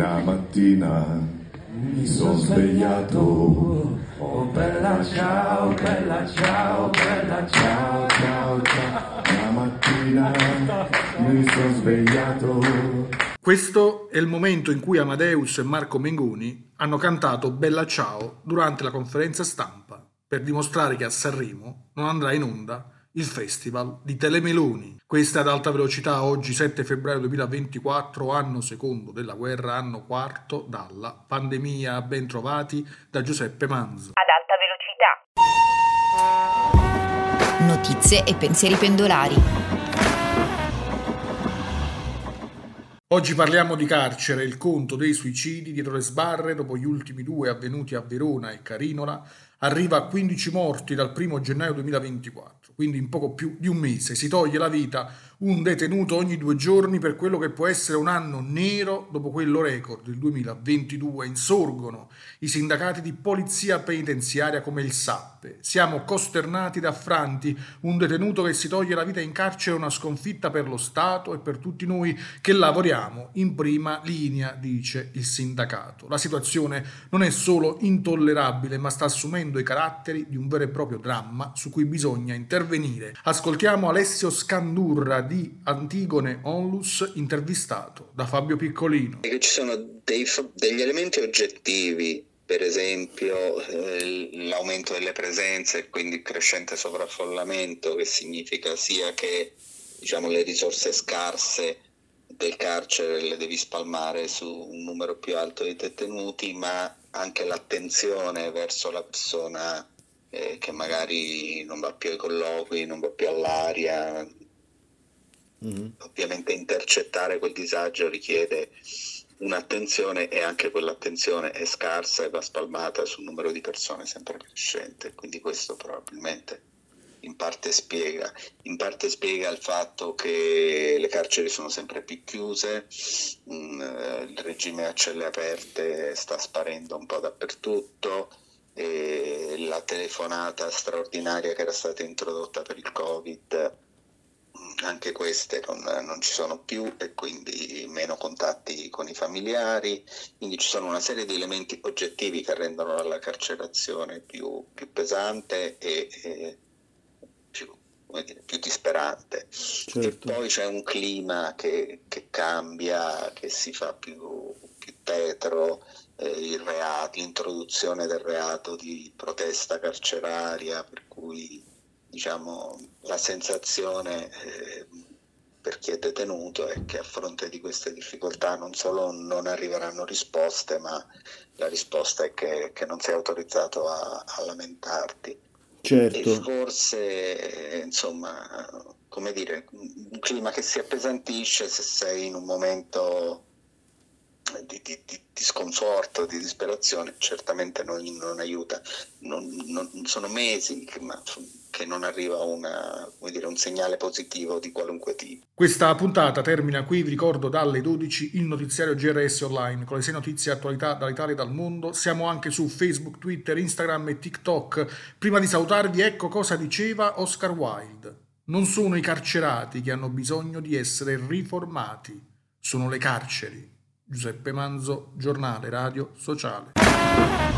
Una mattina mi sono svegliato. Oh bella ciao, bella ciao, bella ciao, ciao, ciao. Una mattina mi sono svegliato. Questo è il momento in cui Amadeus e Marco Mengoni hanno cantato Bella Ciao durante la conferenza stampa per dimostrare che a Sanremo non andrà in onda il festival di Telemeloni. Questa ad alta velocità oggi 7 febbraio 2024, anno secondo della guerra, anno quarto dalla pandemia. Ben trovati da Giuseppe Manzo. Ad alta velocità. Notizie e pensieri pendolari. Oggi parliamo di carcere, il conto dei suicidi dietro le sbarre dopo gli ultimi due avvenuti a Verona e Carinola arriva a 15 morti dal 1 gennaio 2024, quindi in poco più di un mese si toglie la vita un detenuto ogni due giorni per quello che può essere un anno nero dopo quello record del 2022. Insorgono i sindacati di polizia penitenziaria come il SAPPE. Siamo costernati da affranti. Un detenuto che si toglie la vita in carcere è una sconfitta per lo Stato e per tutti noi che lavoriamo in prima linea, dice il sindacato. La situazione non è solo intollerabile, ma sta assumendo i caratteri di un vero e proprio dramma su cui bisogna intervenire. Ascoltiamo Alessio Scandurra di Antigone Onlus intervistato da Fabio Piccolino. Ci sono dei, degli elementi oggettivi per esempio eh, l'aumento delle presenze e quindi il crescente sovraffollamento che significa sia che diciamo, le risorse scarse del carcere le devi spalmare su un numero più alto di detenuti, ma anche l'attenzione verso la persona eh, che magari non va più ai colloqui, non va più all'aria, Mm-hmm. Ovviamente intercettare quel disagio richiede un'attenzione e anche quell'attenzione è scarsa e va spalmata sul numero di persone sempre crescente, quindi questo probabilmente in parte spiega, in parte spiega il fatto che le carceri sono sempre più chiuse, mm, il regime a celle aperte sta sparendo un po' dappertutto, la telefonata straordinaria che era stata introdotta per il Covid anche queste non, non, ci sono più e quindi meno contatti con i familiari, quindi ci sono una serie di elementi oggettivi che rendono la carcerazione più, più pesante e, e dire, più, disperante. Certo. E poi c'è un clima che, che cambia, che si fa più, più tetro, eh, il reato, l'introduzione del reato di protesta carceraria, per cui diciamo, la sensazione eh, per chi è detenuto è che a fronte di queste difficoltà non solo non arriveranno risposte, ma la risposta è che, che non sei autorizzato a, a lamentarti. Certo. E forse, insomma, come dire, un clima che si appesantisce se sei in un momento di, di, di, sconforto, di disperazione, certamente non, non aiuta. Non, non, sono mesi che, ma, che non arriva una, dire, un segnale positivo di qualunque tipo. Questa puntata termina qui, vi ricordo dalle 12 il notiziario GRS Online con le 6 notizie e attualità dall'Italia e dal mondo. Siamo anche su Facebook, Twitter, Instagram e TikTok. Prima di salutarvi ecco cosa diceva Oscar Wilde. Non sono i carcerati che hanno bisogno di essere riformati, sono le carceri. Giuseppe Manzo, giornale radio sociale.